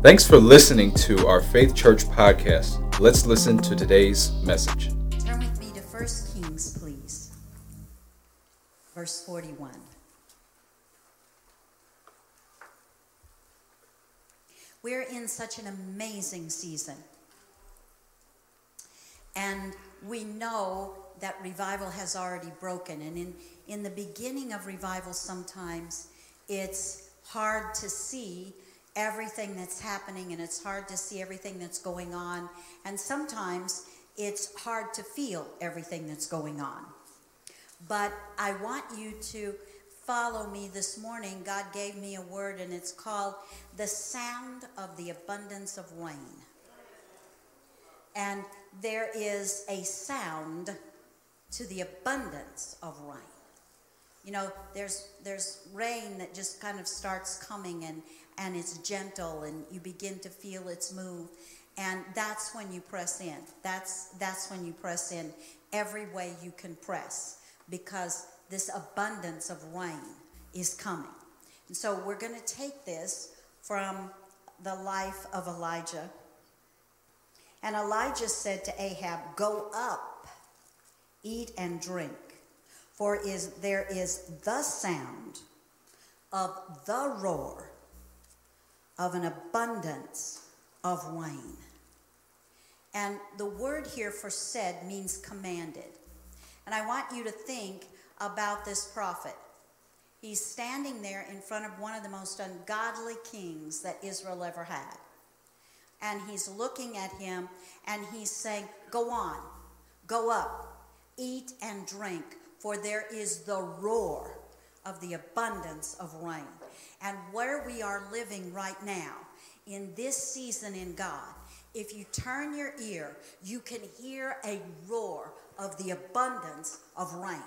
Thanks for listening to our Faith Church podcast. Let's listen to today's message. Turn with me to 1 Kings, please. Verse 41. We're in such an amazing season. And we know that revival has already broken. And in, in the beginning of revival, sometimes it's hard to see everything that's happening and it's hard to see everything that's going on. And sometimes it's hard to feel everything that's going on. But I want you to follow me this morning. God gave me a word and it's called the sound of the abundance of rain. And there is a sound to the abundance of rain. You know, there's there's rain that just kind of starts coming and and it's gentle and you begin to feel its move and that's when you press in. That's that's when you press in every way you can press because this abundance of rain is coming. And so we're going to take this from the life of Elijah. And Elijah said to Ahab, "Go up, eat and drink." For is there is the sound of the roar of an abundance of wine. And the word here for said means commanded. And I want you to think about this prophet. He's standing there in front of one of the most ungodly kings that Israel ever had. And he's looking at him and he's saying, Go on, go up, eat and drink, for there is the roar of the abundance of rain. And where we are living right now, in this season in God, if you turn your ear, you can hear a roar of the abundance of rain.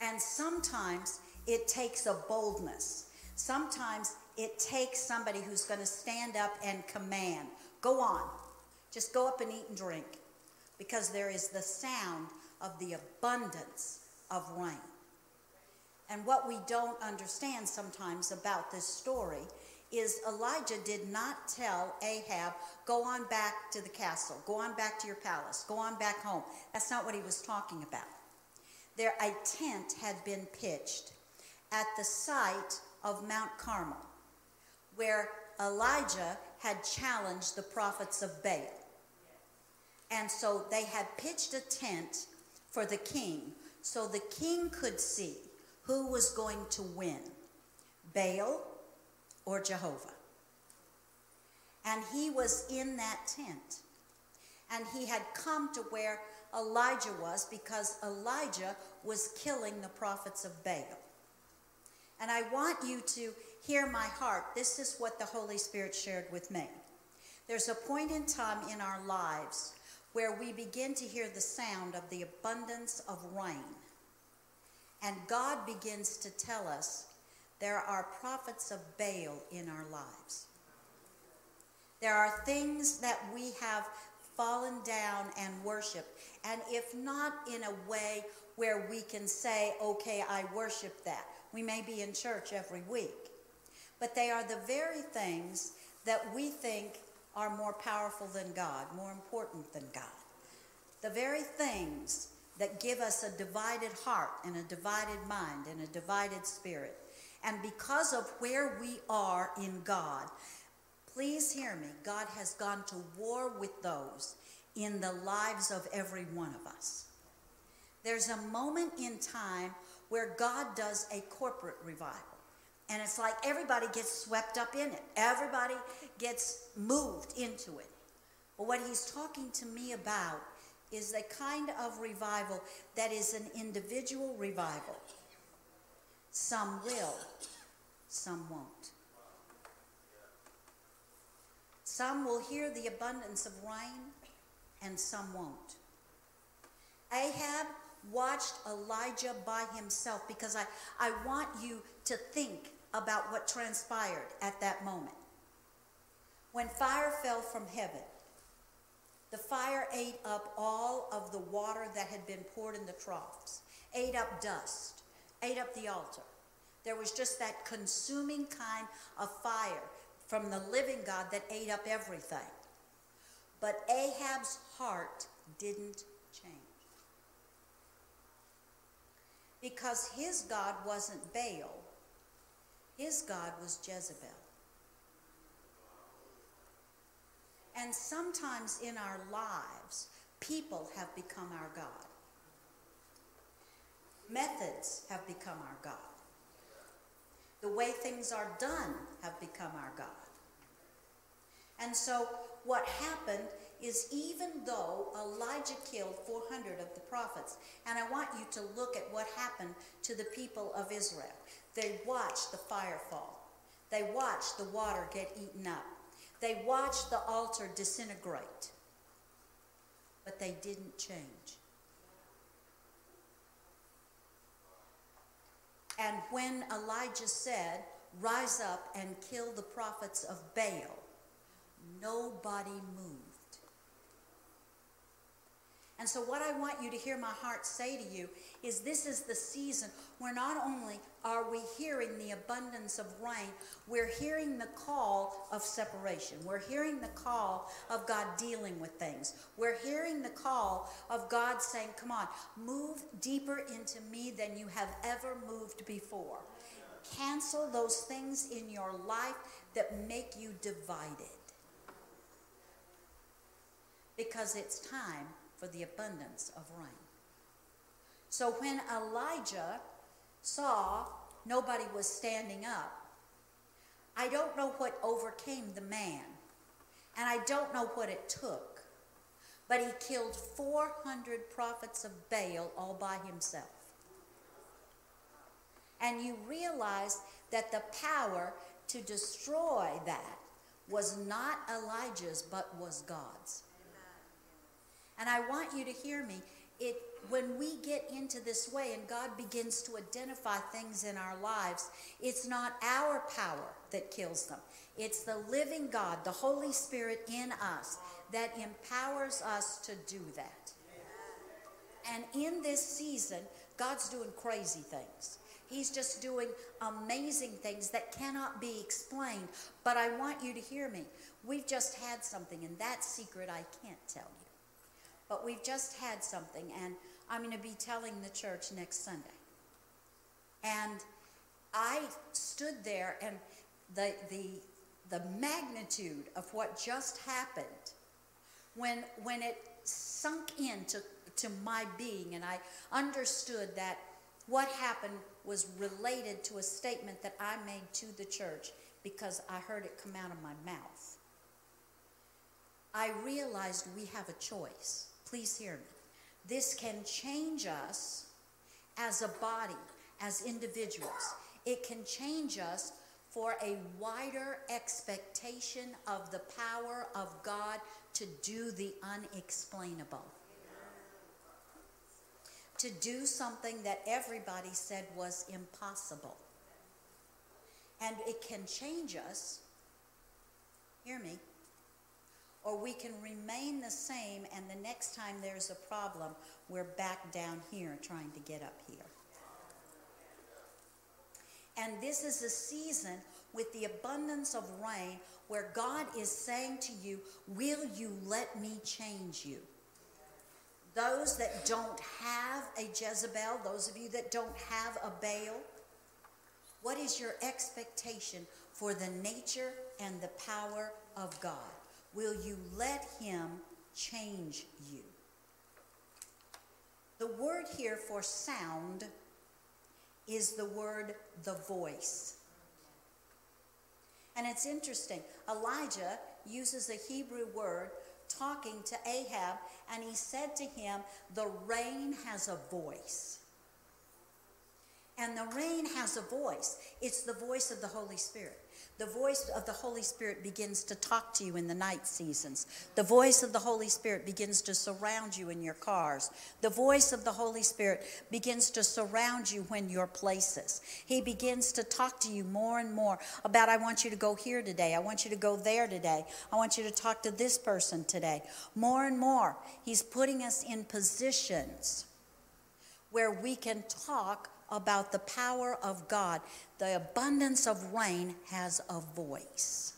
And sometimes it takes a boldness. Sometimes it takes somebody who's going to stand up and command. Go on. Just go up and eat and drink. Because there is the sound of the abundance of rain. And what we don't understand sometimes about this story is Elijah did not tell Ahab, go on back to the castle, go on back to your palace, go on back home. That's not what he was talking about. There, a tent had been pitched at the site of Mount Carmel, where Elijah had challenged the prophets of Baal. And so they had pitched a tent for the king so the king could see who was going to win Baal or Jehovah. And he was in that tent. And he had come to where Elijah was because Elijah was killing the prophets of Baal. And I want you to hear my heart. This is what the Holy Spirit shared with me. There's a point in time in our lives where we begin to hear the sound of the abundance of rain. And God begins to tell us there are prophets of Baal in our lives. There are things that we have fallen down and worshiped. And if not in a way where we can say, okay, I worship that, we may be in church every week. But they are the very things that we think are more powerful than God, more important than God. The very things that give us a divided heart and a divided mind and a divided spirit. And because of where we are in God, please hear me, God has gone to war with those in the lives of every one of us. There's a moment in time where God does a corporate revival. And it's like everybody gets swept up in it. Everybody gets moved into it. But what he's talking to me about is a kind of revival that is an individual revival. Some will, some won't. Some will hear the abundance of rain, and some won't. Ahab watched Elijah by himself because I, I want you to think about what transpired at that moment. When fire fell from heaven, the fire ate up all of the water that had been poured in the troughs, ate up dust, ate up the altar. There was just that consuming kind of fire. from the living God that ate up everything. But Ahab's heart didn't change. Because his God wasn't Baal, his God was Jezebel. And sometimes in our lives, people have become our God. Methods have become our God. The way things are done have become our God. And so what happened is even though Elijah killed 400 of the prophets, and I want you to look at what happened to the people of Israel. They watched the fire fall. They watched the water get eaten up. They watched the altar disintegrate. But they didn't change. And when Elijah said, Rise up and kill the prophets of Baal, nobody moved. And so, what I want you to hear my heart say to you is this is the season where not only are we hearing the abundance of rain, we're hearing the call of separation. We're hearing the call of God dealing with things. We're hearing the call of God saying, Come on, move deeper into me than you have ever moved before. Cancel those things in your life that make you divided. Because it's time for the abundance of rain. So when Elijah saw nobody was standing up, I don't know what overcame the man, and I don't know what it took, but he killed 400 prophets of Baal all by himself. And you realize that the power to destroy that was not Elijah's, but was God's. And I want you to hear me. It, when we get into this way and God begins to identify things in our lives, it's not our power that kills them. It's the living God, the Holy Spirit in us, that empowers us to do that. And in this season, God's doing crazy things. He's just doing amazing things that cannot be explained. But I want you to hear me. We've just had something, and that secret I can't tell you. But we've just had something, and I'm going to be telling the church next Sunday. And I stood there, and the, the, the magnitude of what just happened, when, when it sunk into to my being, and I understood that what happened was related to a statement that I made to the church because I heard it come out of my mouth. I realized we have a choice. Please hear me. This can change us as a body, as individuals. It can change us for a wider expectation of the power of God to do the unexplainable. To do something that everybody said was impossible. And it can change us, hear me, or we can remain the same, and the next time there's a problem, we're back down here trying to get up here. And this is a season with the abundance of rain where God is saying to you, Will you let me change you? Those that don't have a Jezebel, those of you that don't have a Baal, what is your expectation for the nature and the power of God? Will you let him change you? The word here for sound is the word the voice. And it's interesting. Elijah uses a Hebrew word talking to Ahab, and he said to him, The rain has a voice. And the rain has a voice. It's the voice of the Holy Spirit. The voice of the Holy Spirit begins to talk to you in the night seasons. The voice of the Holy Spirit begins to surround you in your cars. The voice of the Holy Spirit begins to surround you when you're places. He begins to talk to you more and more about, I want you to go here today. I want you to go there today. I want you to talk to this person today. More and more, He's putting us in positions where we can talk about the power of God. The abundance of rain has a voice.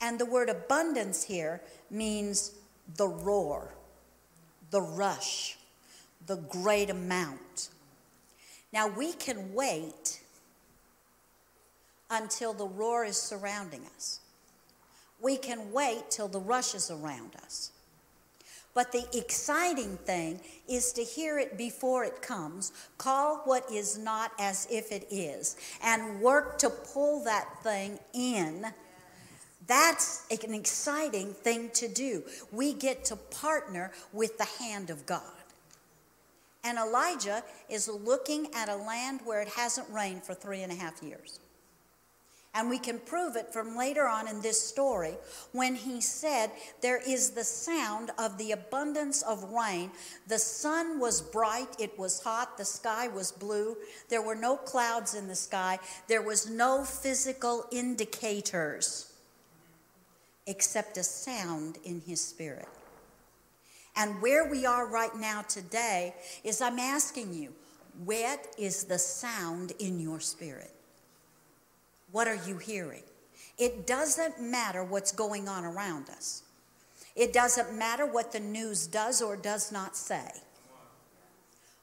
And the word abundance here means the roar, the rush, the great amount. Now we can wait until the roar is surrounding us. We can wait till the rush is around us. But the exciting thing is to hear it before it comes, call what is not as if it is, and work to pull that thing in. That's an exciting thing to do. We get to partner with the hand of God. And Elijah is looking at a land where it hasn't rained for three and a half years. And we can prove it from later on in this story when he said, There is the sound of the abundance of rain. The sun was bright, it was hot, the sky was blue, there were no clouds in the sky, there was no physical indicators except a sound in his spirit. And where we are right now today is I'm asking you, what is the sound in your spirit? What are you hearing? It doesn't matter what's going on around us. It doesn't matter what the news does or does not say.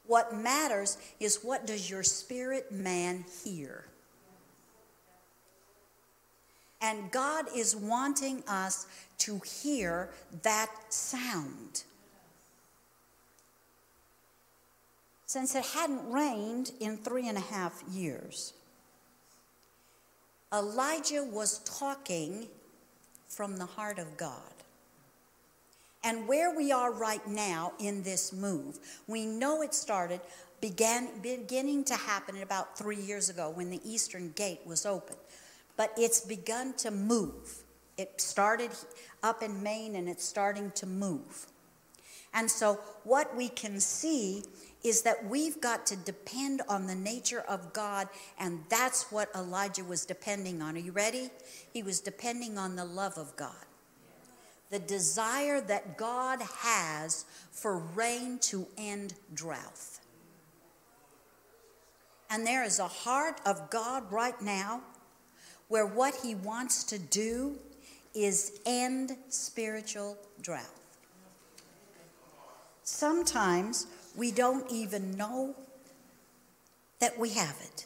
What matters is what does your spirit man hear? And God is wanting us to hear that sound. Since it hadn't rained in three and a half years, Elijah was talking from the heart of God. And where we are right now in this move, we know it started, began beginning to happen about three years ago when the Eastern Gate was open. But it's begun to move. It started up in Maine and it's starting to move. And so, what we can see is that we've got to depend on the nature of God, and that's what Elijah was depending on. Are you ready? He was depending on the love of God, the desire that God has for rain to end drought. And there is a heart of God right now where what he wants to do is end spiritual drought. Sometimes we don't even know that we have it.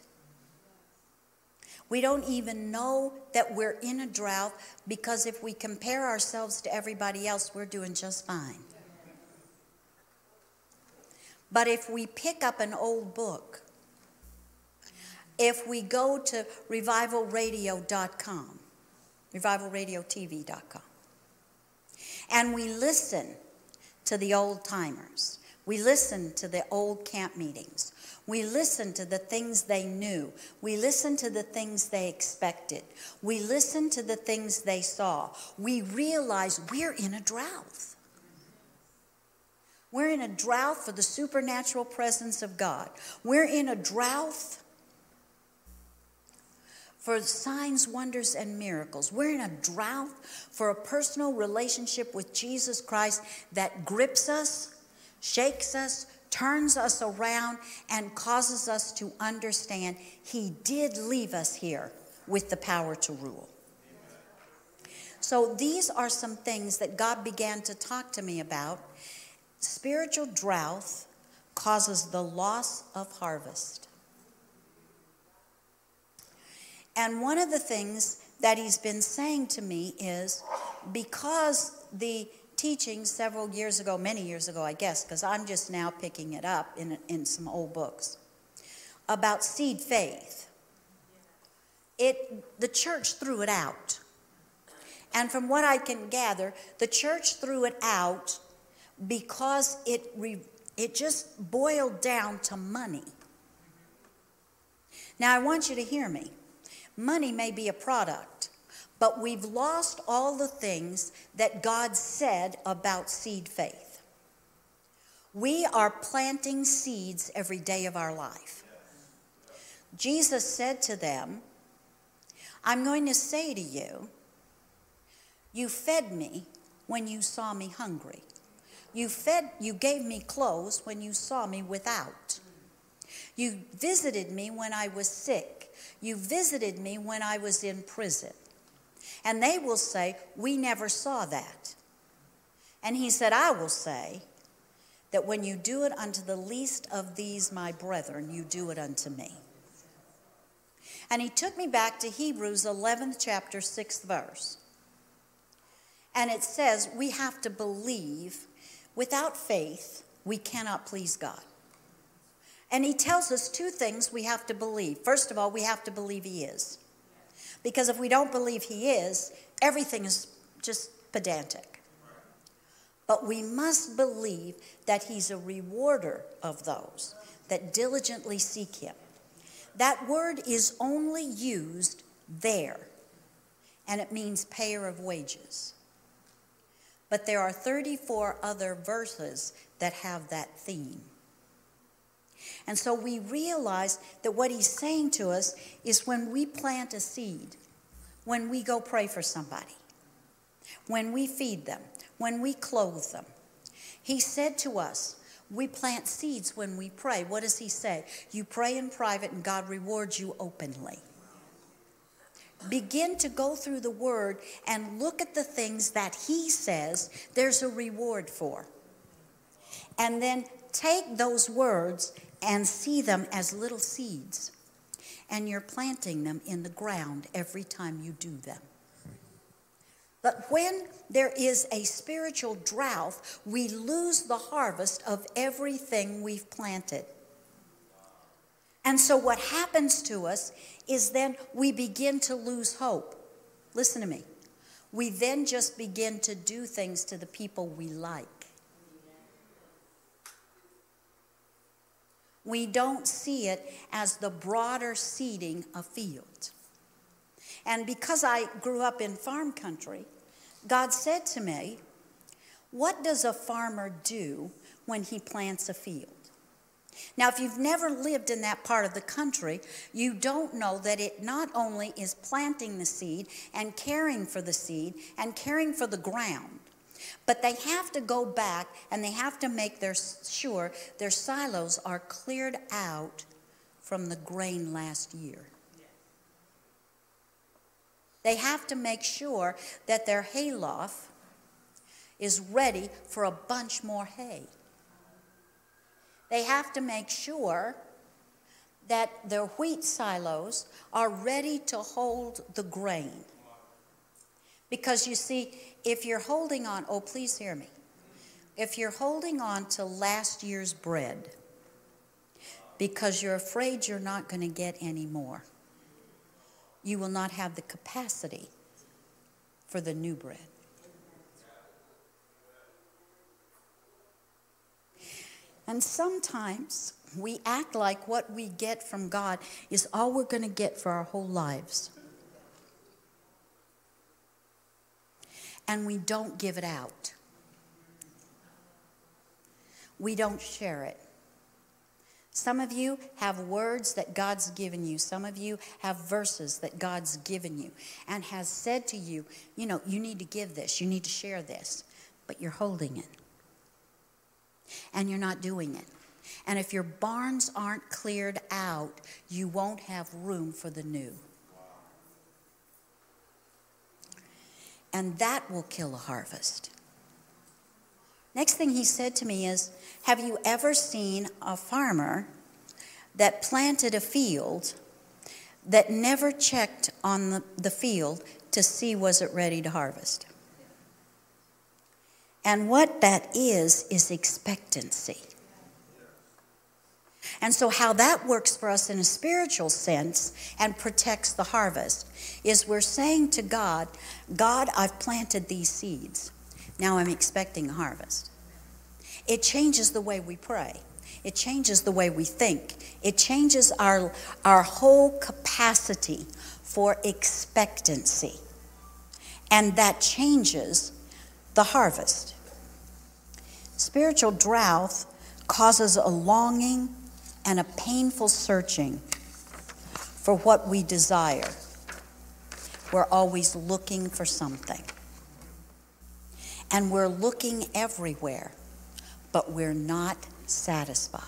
We don't even know that we're in a drought because if we compare ourselves to everybody else, we're doing just fine. But if we pick up an old book, if we go to revivalradio.com, revivalradiotv.com, and we listen to the old timers, we listened to the old camp meetings. We listened to the things they knew. We listened to the things they expected. We listened to the things they saw. We realized we're in a drought. We're in a drought for the supernatural presence of God. We're in a drought for signs, wonders, and miracles. We're in a drought for a personal relationship with Jesus Christ that grips us shakes us, turns us around, and causes us to understand He did leave us here with the power to rule. So, these are some things that God began to talk to me about. Spiritual drought causes the loss of harvest. And one of the things that He's been saying to me is because the teaching several years ago, many years ago, I guess, because I'm just now picking it up in, in some old books, about seed faith. It, the church threw it out. And from what I can gather, the church threw it out because it, re, it just boiled down to money. Now, I want you to hear me. Money may be a product, but we've lost all the things that God said about seed faith. We are planting seeds every day of our life. Jesus said to them, I'm going to say to you, you fed me when you saw me hungry. You fed you gave me clothes when you saw me without. You visited me when I was sick. You visited me when I was in prison. And they will say, We never saw that. And he said, I will say that when you do it unto the least of these my brethren, you do it unto me. And he took me back to Hebrews 11th chapter, 6th verse. And it says, We have to believe. Without faith, we cannot please God. And he tells us two things we have to believe. First of all, we have to believe he is. Because if we don't believe he is, everything is just pedantic. But we must believe that he's a rewarder of those that diligently seek him. That word is only used there, and it means payer of wages. But there are 34 other verses that have that theme. And so we realize that what he's saying to us is when we plant a seed, when we go pray for somebody, when we feed them, when we clothe them, he said to us, we plant seeds when we pray. What does he say? You pray in private and God rewards you openly. Begin to go through the word and look at the things that he says there's a reward for. And then take those words and see them as little seeds. And you're planting them in the ground every time you do them. But when there is a spiritual drought, we lose the harvest of everything we've planted. And so, what happens to us is then we begin to lose hope. Listen to me. We then just begin to do things to the people we like. We don't see it as the broader seeding of fields. And because I grew up in farm country, God said to me, What does a farmer do when he plants a field? Now, if you've never lived in that part of the country, you don't know that it not only is planting the seed and caring for the seed and caring for the ground, but they have to go back and they have to make their, sure their silos are cleared out from the grain last year. They have to make sure that their hayloft is ready for a bunch more hay. They have to make sure that their wheat silos are ready to hold the grain. Because you see, if you're holding on, oh, please hear me. If you're holding on to last year's bread because you're afraid you're not going to get any more, you will not have the capacity for the new bread. And sometimes we act like what we get from God is all we're going to get for our whole lives. And we don't give it out. We don't share it. Some of you have words that God's given you. Some of you have verses that God's given you and has said to you, you know, you need to give this, you need to share this, but you're holding it and you're not doing it. And if your barns aren't cleared out, you won't have room for the new. And that will kill a harvest. Next thing he said to me is Have you ever seen a farmer that planted a field that never checked on the, the field to see was it ready to harvest? And what that is, is expectancy. And so, how that works for us in a spiritual sense and protects the harvest is we're saying to God, God, I've planted these seeds. Now I'm expecting a harvest. It changes the way we pray, it changes the way we think, it changes our, our whole capacity for expectancy. And that changes the harvest. Spiritual drought causes a longing and a painful searching for what we desire. We're always looking for something. And we're looking everywhere, but we're not satisfied.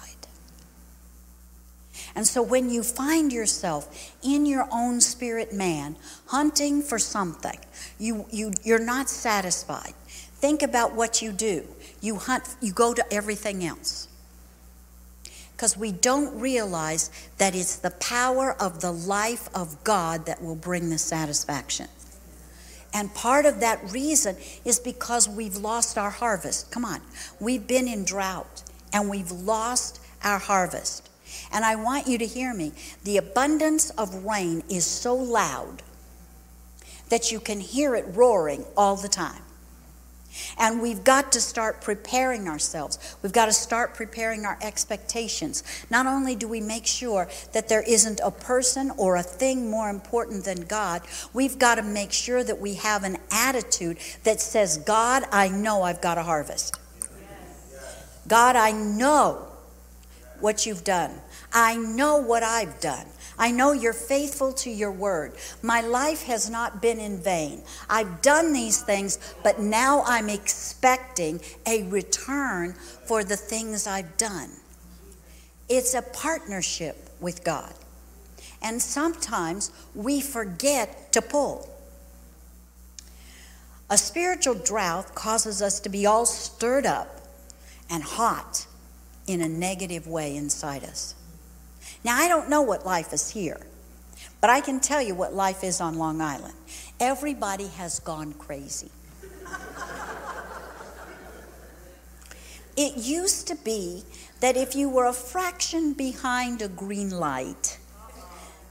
And so when you find yourself in your own spirit man hunting for something, you, you, you're not satisfied. Think about what you do. You hunt, you go to everything else. Because we don't realize that it's the power of the life of God that will bring the satisfaction. And part of that reason is because we've lost our harvest. Come on. We've been in drought and we've lost our harvest. And I want you to hear me. The abundance of rain is so loud that you can hear it roaring all the time. And we've got to start preparing ourselves. We've got to start preparing our expectations. Not only do we make sure that there isn't a person or a thing more important than God, we've got to make sure that we have an attitude that says, God, I know I've got a harvest. God, I know what you've done. I know what I've done. I know you're faithful to your word. My life has not been in vain. I've done these things, but now I'm expecting a return for the things I've done. It's a partnership with God. And sometimes we forget to pull. A spiritual drought causes us to be all stirred up and hot in a negative way inside us. Now, I don't know what life is here, but I can tell you what life is on Long Island. Everybody has gone crazy. it used to be that if you were a fraction behind a green light,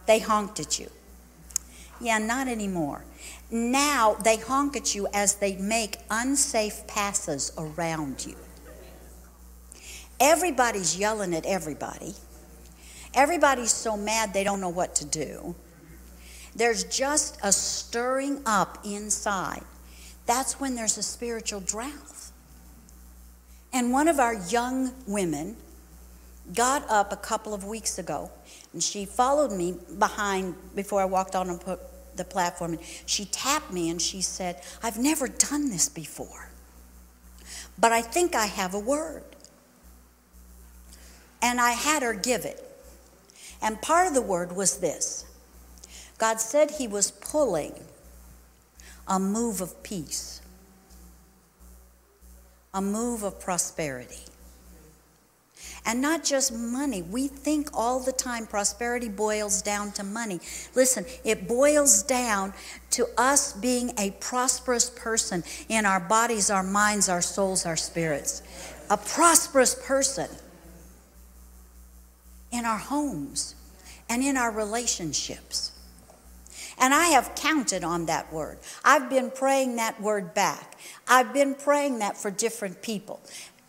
they honked at you. Yeah, not anymore. Now they honk at you as they make unsafe passes around you. Everybody's yelling at everybody. Everybody's so mad they don't know what to do. There's just a stirring up inside. That's when there's a spiritual drought. And one of our young women got up a couple of weeks ago and she followed me behind before I walked on the platform and she tapped me and she said, I've never done this before, but I think I have a word. And I had her give it. And part of the word was this God said He was pulling a move of peace, a move of prosperity. And not just money. We think all the time prosperity boils down to money. Listen, it boils down to us being a prosperous person in our bodies, our minds, our souls, our spirits. A prosperous person in our homes and in our relationships. And I have counted on that word. I've been praying that word back. I've been praying that for different people.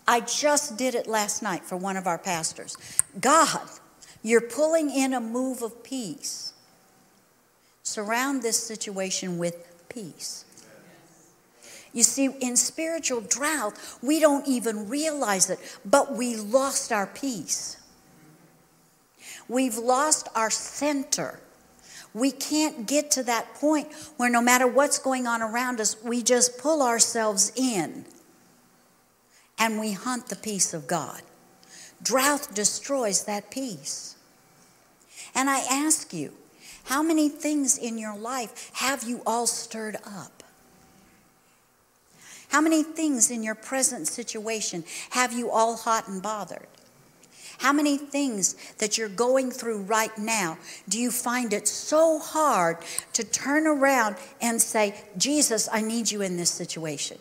I just did it last night for one of our pastors. God, you're pulling in a move of peace. Surround this situation with peace. You see, in spiritual drought, we don't even realize it, but we lost our peace. We've lost our center. We can't get to that point where no matter what's going on around us, we just pull ourselves in and we hunt the peace of God. Drought destroys that peace. And I ask you, how many things in your life have you all stirred up? How many things in your present situation have you all hot and bothered? How many things that you're going through right now do you find it so hard to turn around and say, Jesus, I need you in this situation?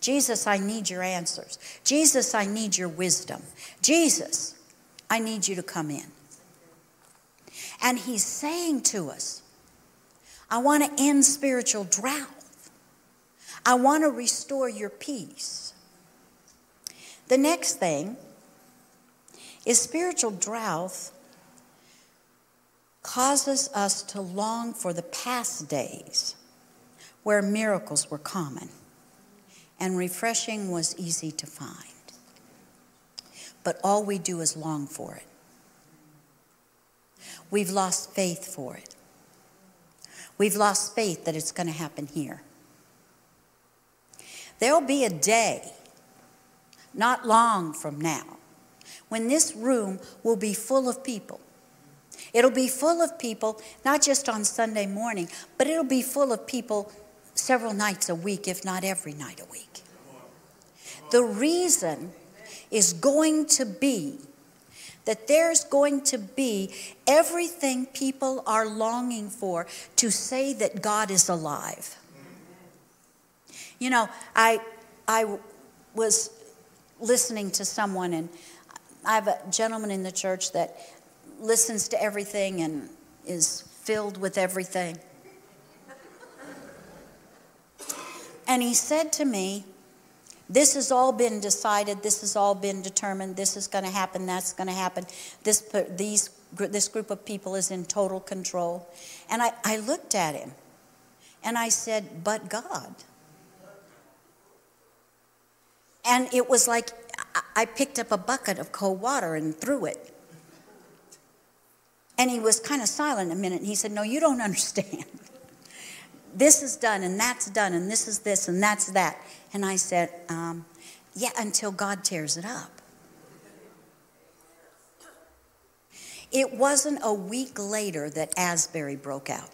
Jesus, I need your answers. Jesus, I need your wisdom. Jesus, I need you to come in. And he's saying to us, I want to end spiritual drought. I want to restore your peace. The next thing is spiritual drought causes us to long for the past days where miracles were common and refreshing was easy to find. But all we do is long for it. We've lost faith for it. We've lost faith that it's going to happen here. There'll be a day, not long from now, when this room will be full of people It'll be full of people, not just on Sunday morning, but it'll be full of people several nights a week, if not every night a week. The reason is going to be that there's going to be everything people are longing for to say that God is alive. You know, I, I was listening to someone, and I have a gentleman in the church that listens to everything and is filled with everything. And he said to me, This has all been decided, this has all been determined, this is going to happen, that's going to happen. This, these, this group of people is in total control. And I, I looked at him and I said, But God. And it was like I picked up a bucket of cold water and threw it. And he was kind of silent a minute. And he said, No, you don't understand. this is done, and that's done, and this is this, and that's that. And I said, um, Yeah, until God tears it up. It wasn't a week later that Asbury broke out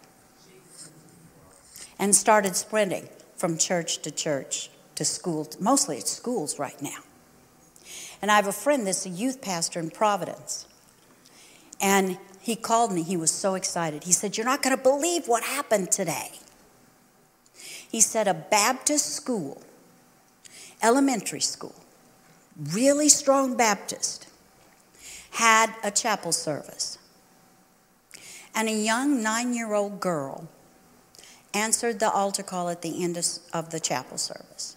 and started spreading from church to church to school. Mostly it's schools right now. And I have a friend that's a youth pastor in Providence. And he called me. He was so excited. He said, You're not going to believe what happened today. He said, A Baptist school, elementary school, really strong Baptist, had a chapel service. And a young nine year old girl answered the altar call at the end of the chapel service.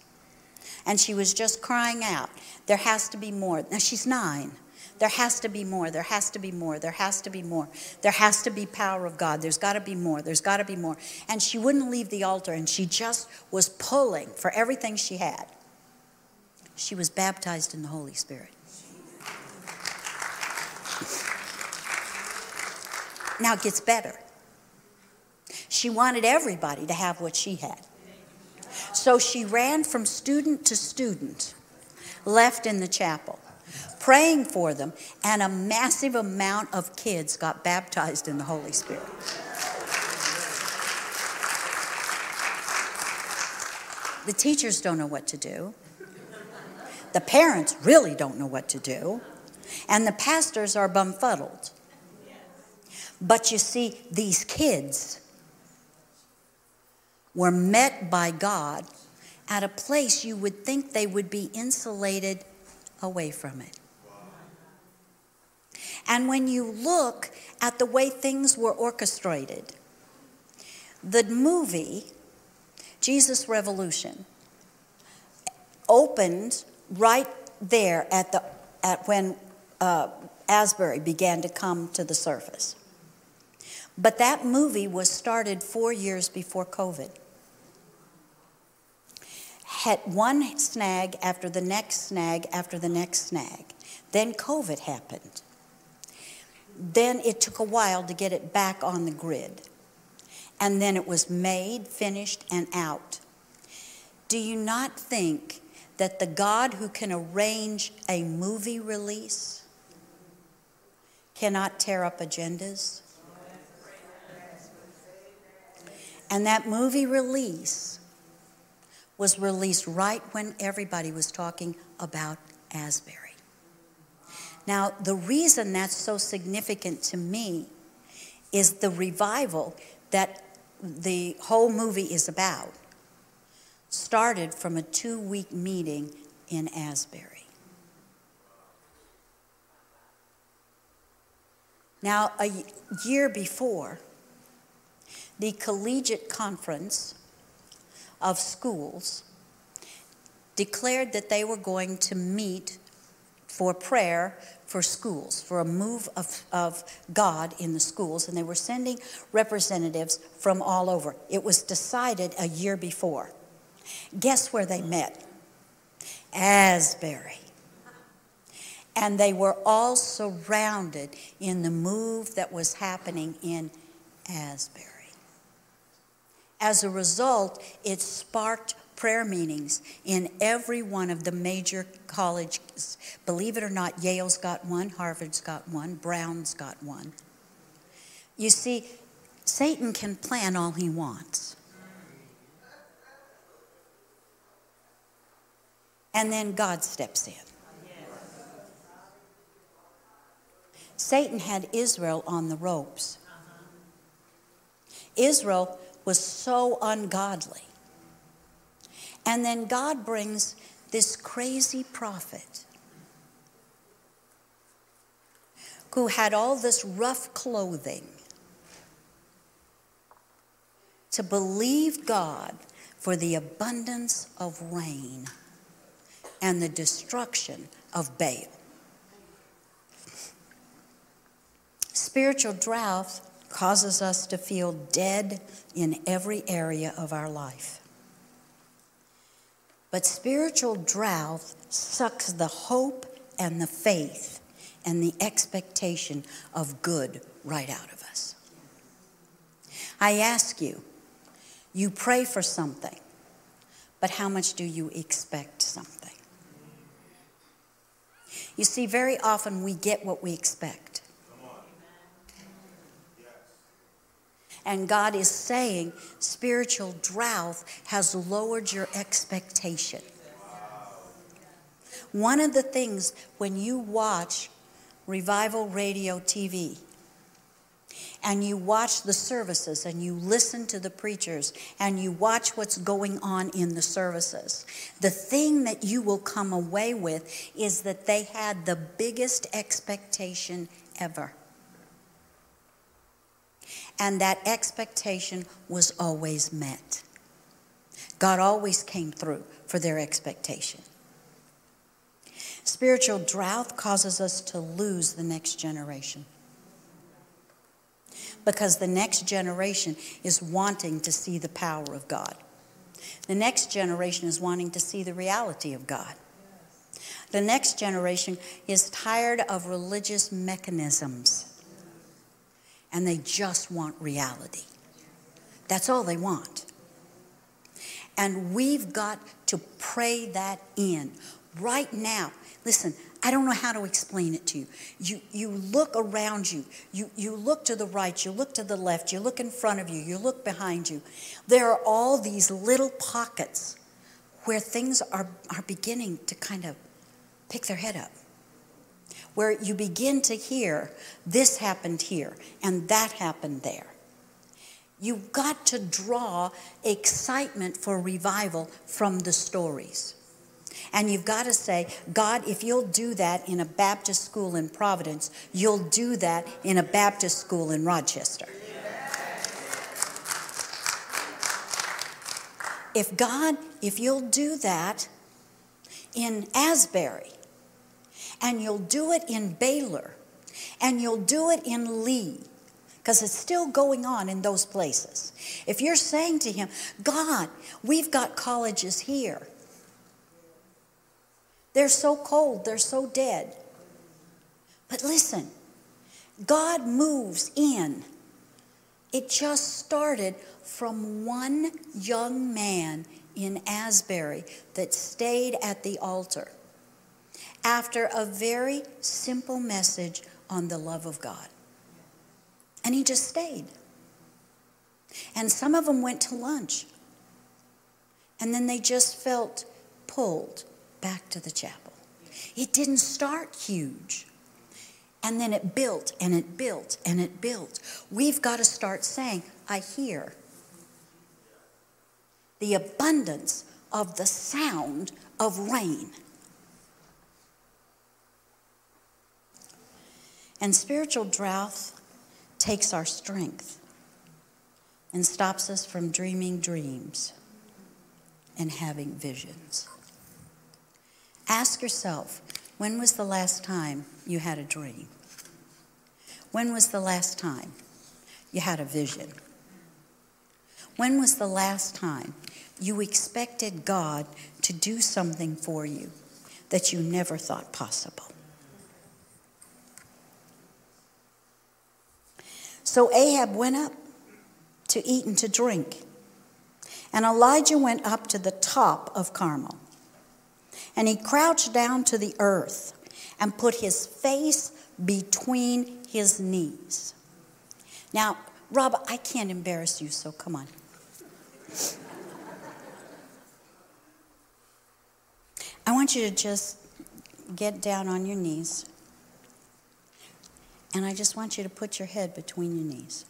And she was just crying out, There has to be more. Now she's nine. There has to be more. There has to be more. There has to be more. There has to be power of God. There's got to be more. There's got to be more. And she wouldn't leave the altar, and she just was pulling for everything she had. She was baptized in the Holy Spirit. Now it gets better. She wanted everybody to have what she had. So she ran from student to student, left in the chapel praying for them, and a massive amount of kids got baptized in the Holy Spirit. The teachers don't know what to do. The parents really don't know what to do. And the pastors are bumfuddled. But you see, these kids were met by God at a place you would think they would be insulated away from it. And when you look at the way things were orchestrated, the movie, Jesus Revolution, opened right there at, the, at when uh, Asbury began to come to the surface. But that movie was started four years before COVID. Had one snag after the next snag after the next snag. Then COVID happened. Then it took a while to get it back on the grid. And then it was made, finished, and out. Do you not think that the God who can arrange a movie release cannot tear up agendas? And that movie release was released right when everybody was talking about Asbury. Now, the reason that's so significant to me is the revival that the whole movie is about started from a two week meeting in Asbury. Now, a year before, the Collegiate Conference of Schools declared that they were going to meet for prayer for schools, for a move of, of God in the schools, and they were sending representatives from all over. It was decided a year before. Guess where they met? Asbury. And they were all surrounded in the move that was happening in Asbury. As a result, it sparked prayer meetings in every one of the major colleges. Believe it or not, Yale's got one, Harvard's got one, Brown's got one. You see, Satan can plan all he wants. And then God steps in. Satan had Israel on the ropes. Israel was so ungodly. And then God brings this crazy prophet who had all this rough clothing to believe God for the abundance of rain and the destruction of Baal. Spiritual drought causes us to feel dead in every area of our life. But spiritual drought sucks the hope and the faith and the expectation of good right out of us. I ask you, you pray for something, but how much do you expect something? You see, very often we get what we expect. And God is saying spiritual drought has lowered your expectation. One of the things when you watch Revival Radio TV and you watch the services and you listen to the preachers and you watch what's going on in the services, the thing that you will come away with is that they had the biggest expectation ever. And that expectation was always met. God always came through for their expectation. Spiritual drought causes us to lose the next generation. Because the next generation is wanting to see the power of God. The next generation is wanting to see the reality of God. The next generation is tired of religious mechanisms and they just want reality. That's all they want. And we've got to pray that in right now. Listen, I don't know how to explain it to you. You, you look around you, you, you look to the right, you look to the left, you look in front of you, you look behind you. There are all these little pockets where things are, are beginning to kind of pick their head up where you begin to hear this happened here and that happened there. You've got to draw excitement for revival from the stories. And you've got to say, God, if you'll do that in a Baptist school in Providence, you'll do that in a Baptist school in Rochester. If God, if you'll do that in Asbury, and you'll do it in Baylor, and you'll do it in Lee, because it's still going on in those places. If you're saying to him, God, we've got colleges here, they're so cold, they're so dead. But listen, God moves in. It just started from one young man in Asbury that stayed at the altar after a very simple message on the love of God. And he just stayed. And some of them went to lunch. And then they just felt pulled back to the chapel. It didn't start huge. And then it built and it built and it built. We've got to start saying, I hear the abundance of the sound of rain. And spiritual drought takes our strength and stops us from dreaming dreams and having visions. Ask yourself when was the last time you had a dream? When was the last time you had a vision? When was the last time you expected God to do something for you that you never thought possible? So Ahab went up to eat and to drink. And Elijah went up to the top of Carmel. And he crouched down to the earth and put his face between his knees. Now, Rob, I can't embarrass you, so come on. I want you to just get down on your knees. And I just want you to put your head between your knees.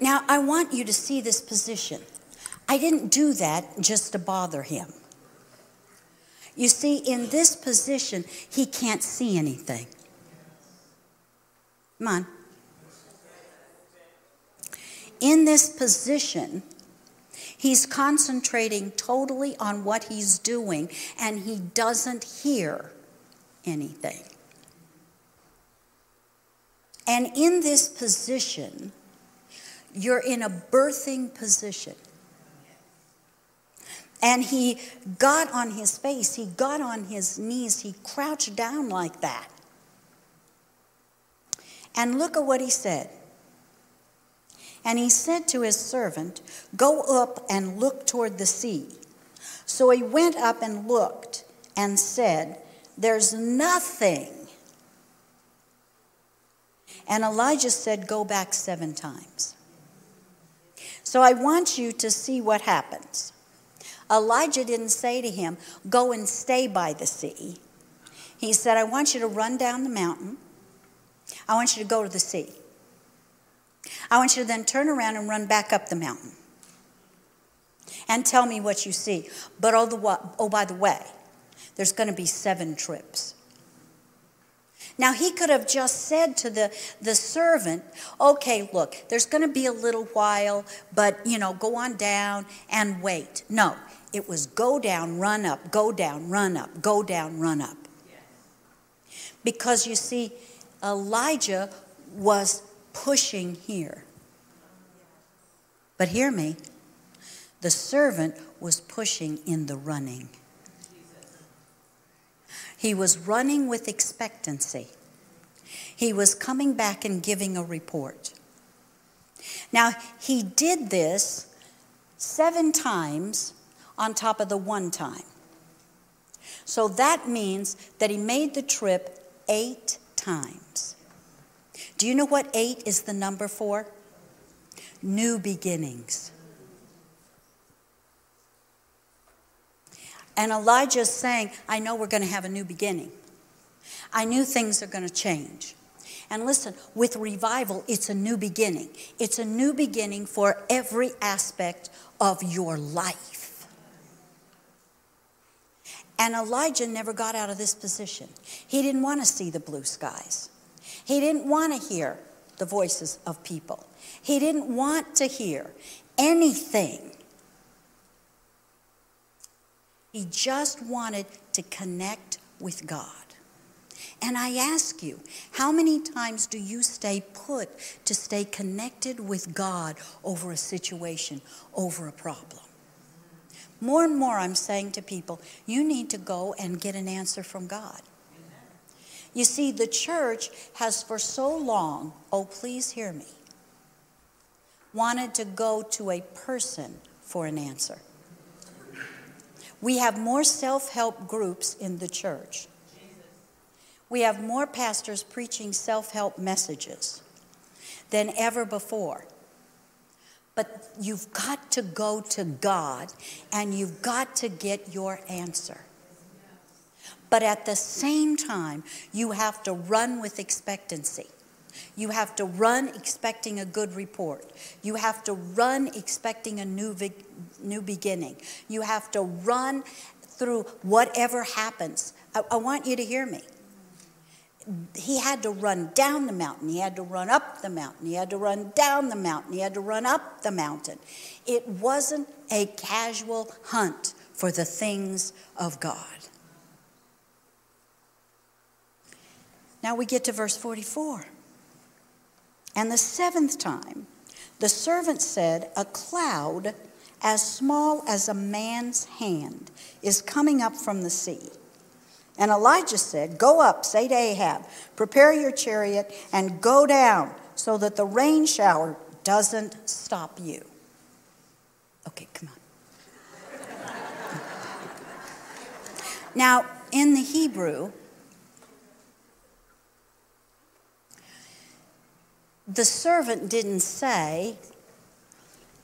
Now, I want you to see this position. I didn't do that just to bother him. You see, in this position, he can't see anything. Come on. In this position, he's concentrating totally on what he's doing and he doesn't hear anything. And in this position, you're in a birthing position. And he got on his face, he got on his knees, he crouched down like that. And look at what he said. And he said to his servant, Go up and look toward the sea. So he went up and looked and said, There's nothing. And Elijah said, Go back seven times. So I want you to see what happens. Elijah didn't say to him, Go and stay by the sea. He said, I want you to run down the mountain. I want you to go to the sea. I want you to then turn around and run back up the mountain and tell me what you see. But oh, the, oh by the way, there's going to be seven trips. Now, he could have just said to the, the servant, okay, look, there's going to be a little while, but, you know, go on down and wait. No, it was go down, run up, go down, run up, go down, run up. Because you see, Elijah was pushing here. But hear me, the servant was pushing in the running. He was running with expectancy. He was coming back and giving a report. Now, he did this seven times on top of the one time. So that means that he made the trip eight times. Do you know what eight is the number for? New beginnings. And Elijah's saying, I know we're going to have a new beginning. I knew things are going to change. And listen, with revival, it's a new beginning. It's a new beginning for every aspect of your life. And Elijah never got out of this position. He didn't want to see the blue skies, he didn't want to hear the voices of people, he didn't want to hear anything he just wanted to connect with God. And I ask you, how many times do you stay put to stay connected with God over a situation, over a problem? More and more, I'm saying to people, you need to go and get an answer from God. You see, the church has for so long, oh, please hear me, wanted to go to a person for an answer. We have more self help groups in the church. We have more pastors preaching self help messages than ever before. But you've got to go to God and you've got to get your answer. But at the same time, you have to run with expectancy. You have to run expecting a good report. You have to run expecting a new, new beginning. You have to run through whatever happens. I, I want you to hear me. He had to run down the mountain. He had to run up the mountain. He had to run down the mountain. He had to run up the mountain. It wasn't a casual hunt for the things of God. Now we get to verse 44. And the seventh time, the servant said, A cloud as small as a man's hand is coming up from the sea. And Elijah said, Go up, say to Ahab, prepare your chariot and go down so that the rain shower doesn't stop you. Okay, come on. Now, in the Hebrew, the servant didn't say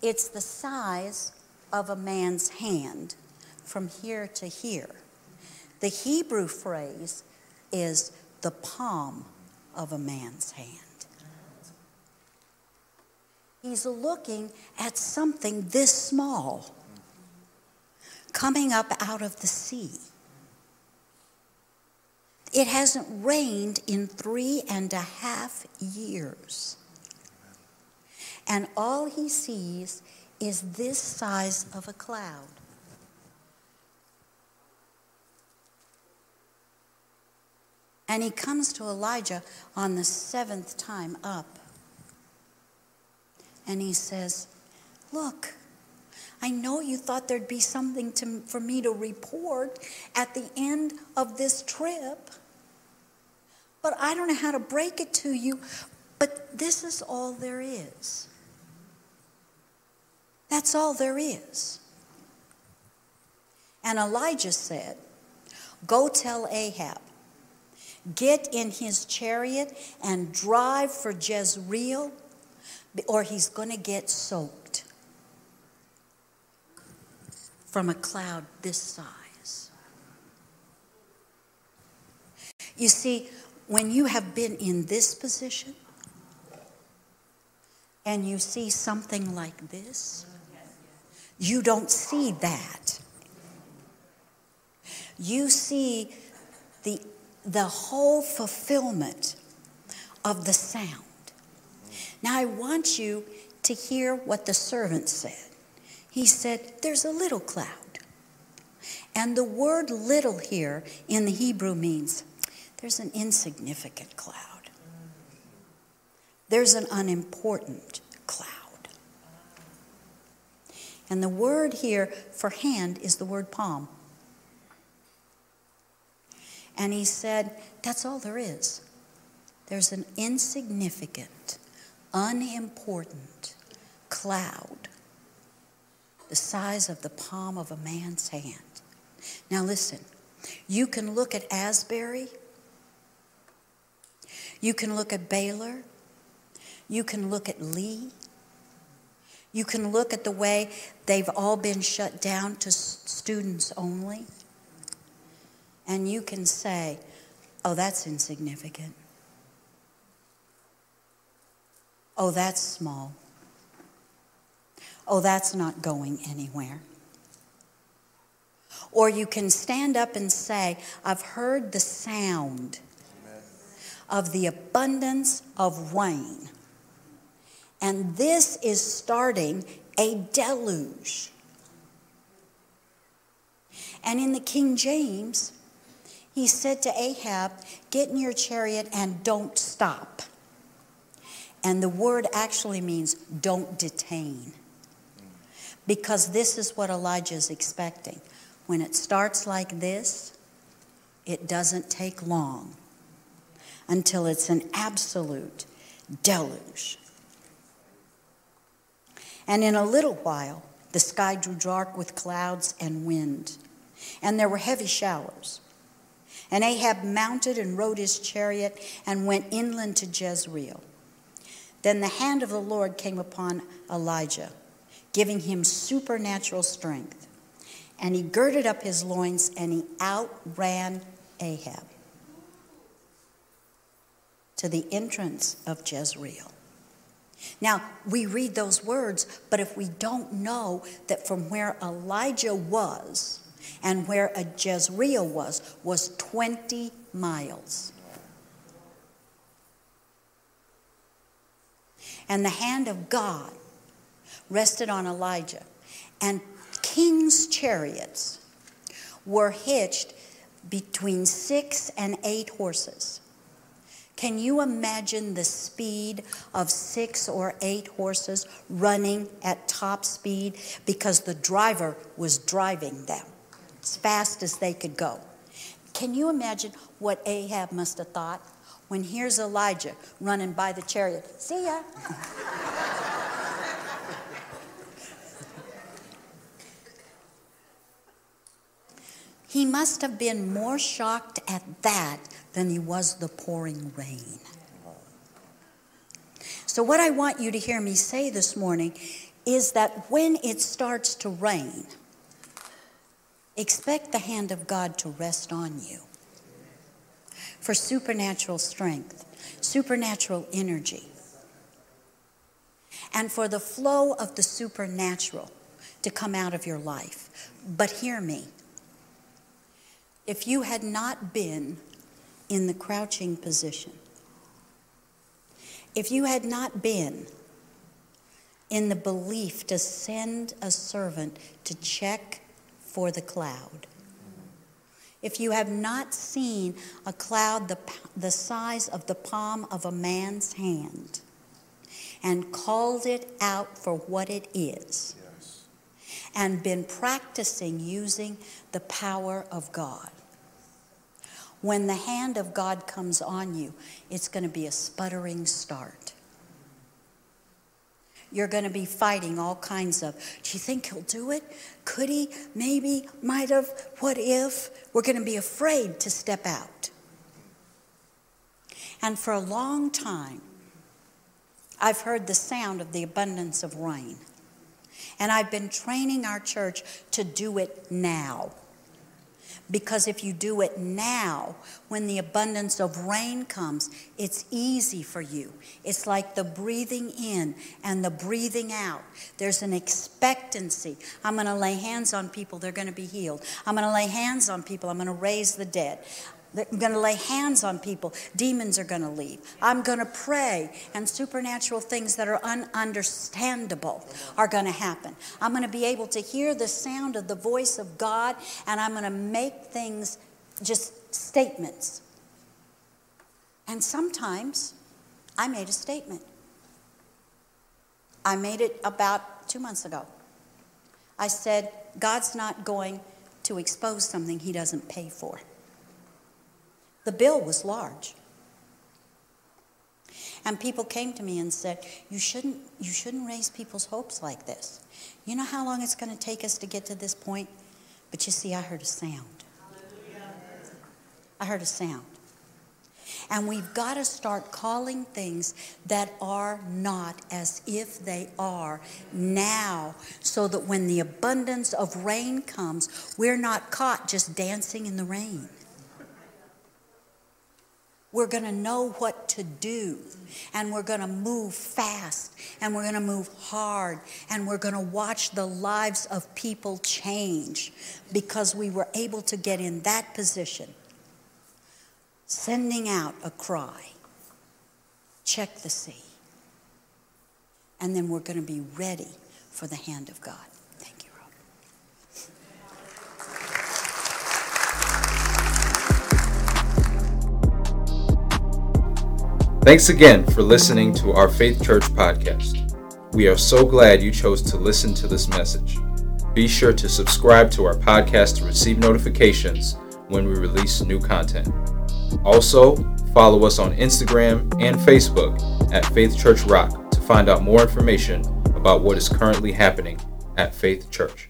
it's the size of a man's hand from here to here. The Hebrew phrase is the palm of a man's hand. He's looking at something this small coming up out of the sea. It hasn't rained in three and a half years. And all he sees is this size of a cloud. And he comes to Elijah on the seventh time up. And he says, Look, I know you thought there'd be something to, for me to report at the end of this trip, but I don't know how to break it to you. But this is all there is. That's all there is. And Elijah said, Go tell Ahab, get in his chariot and drive for Jezreel, or he's going to get soaked from a cloud this size. You see, when you have been in this position and you see something like this, you don't see that. You see the, the whole fulfillment of the sound. Now, I want you to hear what the servant said. He said, There's a little cloud. And the word little here in the Hebrew means there's an insignificant cloud, there's an unimportant cloud. And the word here for hand is the word palm. And he said, That's all there is. There's an insignificant, unimportant cloud the size of the palm of a man's hand. Now, listen, you can look at Asbury, you can look at Baylor, you can look at Lee, you can look at the way they've all been shut down to students only, and you can say, oh, that's insignificant. Oh, that's small. Oh, that's not going anywhere. Or you can stand up and say, I've heard the sound of the abundance of rain and this is starting a deluge. And in the King James, he said to Ahab, Get in your chariot and don't stop. And the word actually means don't detain. Because this is what Elijah is expecting. When it starts like this, it doesn't take long until it's an absolute deluge. And in a little while, the sky grew dark with clouds and wind, and there were heavy showers. And Ahab mounted and rode his chariot and went inland to Jezreel. Then the hand of the Lord came upon Elijah, giving him supernatural strength. And he girded up his loins and he outran Ahab to the entrance of Jezreel. Now, we read those words, but if we don't know that from where Elijah was and where a Jezreel was, was 20 miles. And the hand of God rested on Elijah. And king's chariots were hitched between six and eight horses. Can you imagine the speed of six or eight horses running at top speed because the driver was driving them as fast as they could go? Can you imagine what Ahab must have thought when here's Elijah running by the chariot? See ya. He must have been more shocked at that than he was the pouring rain. So, what I want you to hear me say this morning is that when it starts to rain, expect the hand of God to rest on you for supernatural strength, supernatural energy, and for the flow of the supernatural to come out of your life. But hear me if you had not been in the crouching position, if you had not been in the belief to send a servant to check for the cloud, if you have not seen a cloud the, the size of the palm of a man's hand and called it out for what it is, yes. and been practicing using the power of God, when the hand of God comes on you, it's going to be a sputtering start. You're going to be fighting all kinds of, do you think he'll do it? Could he? Maybe, might have, what if? We're going to be afraid to step out. And for a long time, I've heard the sound of the abundance of rain. And I've been training our church to do it now. Because if you do it now, when the abundance of rain comes, it's easy for you. It's like the breathing in and the breathing out. There's an expectancy. I'm going to lay hands on people, they're going to be healed. I'm going to lay hands on people, I'm going to raise the dead. I'm going to lay hands on people. Demons are going to leave. I'm going to pray, and supernatural things that are ununderstandable are going to happen. I'm going to be able to hear the sound of the voice of God, and I'm going to make things just statements. And sometimes I made a statement. I made it about two months ago. I said, God's not going to expose something he doesn't pay for. The bill was large. And people came to me and said, you shouldn't, you shouldn't raise people's hopes like this. You know how long it's going to take us to get to this point? But you see, I heard a sound. I heard a sound. And we've got to start calling things that are not as if they are now, so that when the abundance of rain comes, we're not caught just dancing in the rain. We're going to know what to do, and we're going to move fast, and we're going to move hard, and we're going to watch the lives of people change because we were able to get in that position, sending out a cry check the sea. And then we're going to be ready for the hand of God. Thanks again for listening to our Faith Church podcast. We are so glad you chose to listen to this message. Be sure to subscribe to our podcast to receive notifications when we release new content. Also, follow us on Instagram and Facebook at Faith Church Rock to find out more information about what is currently happening at Faith Church.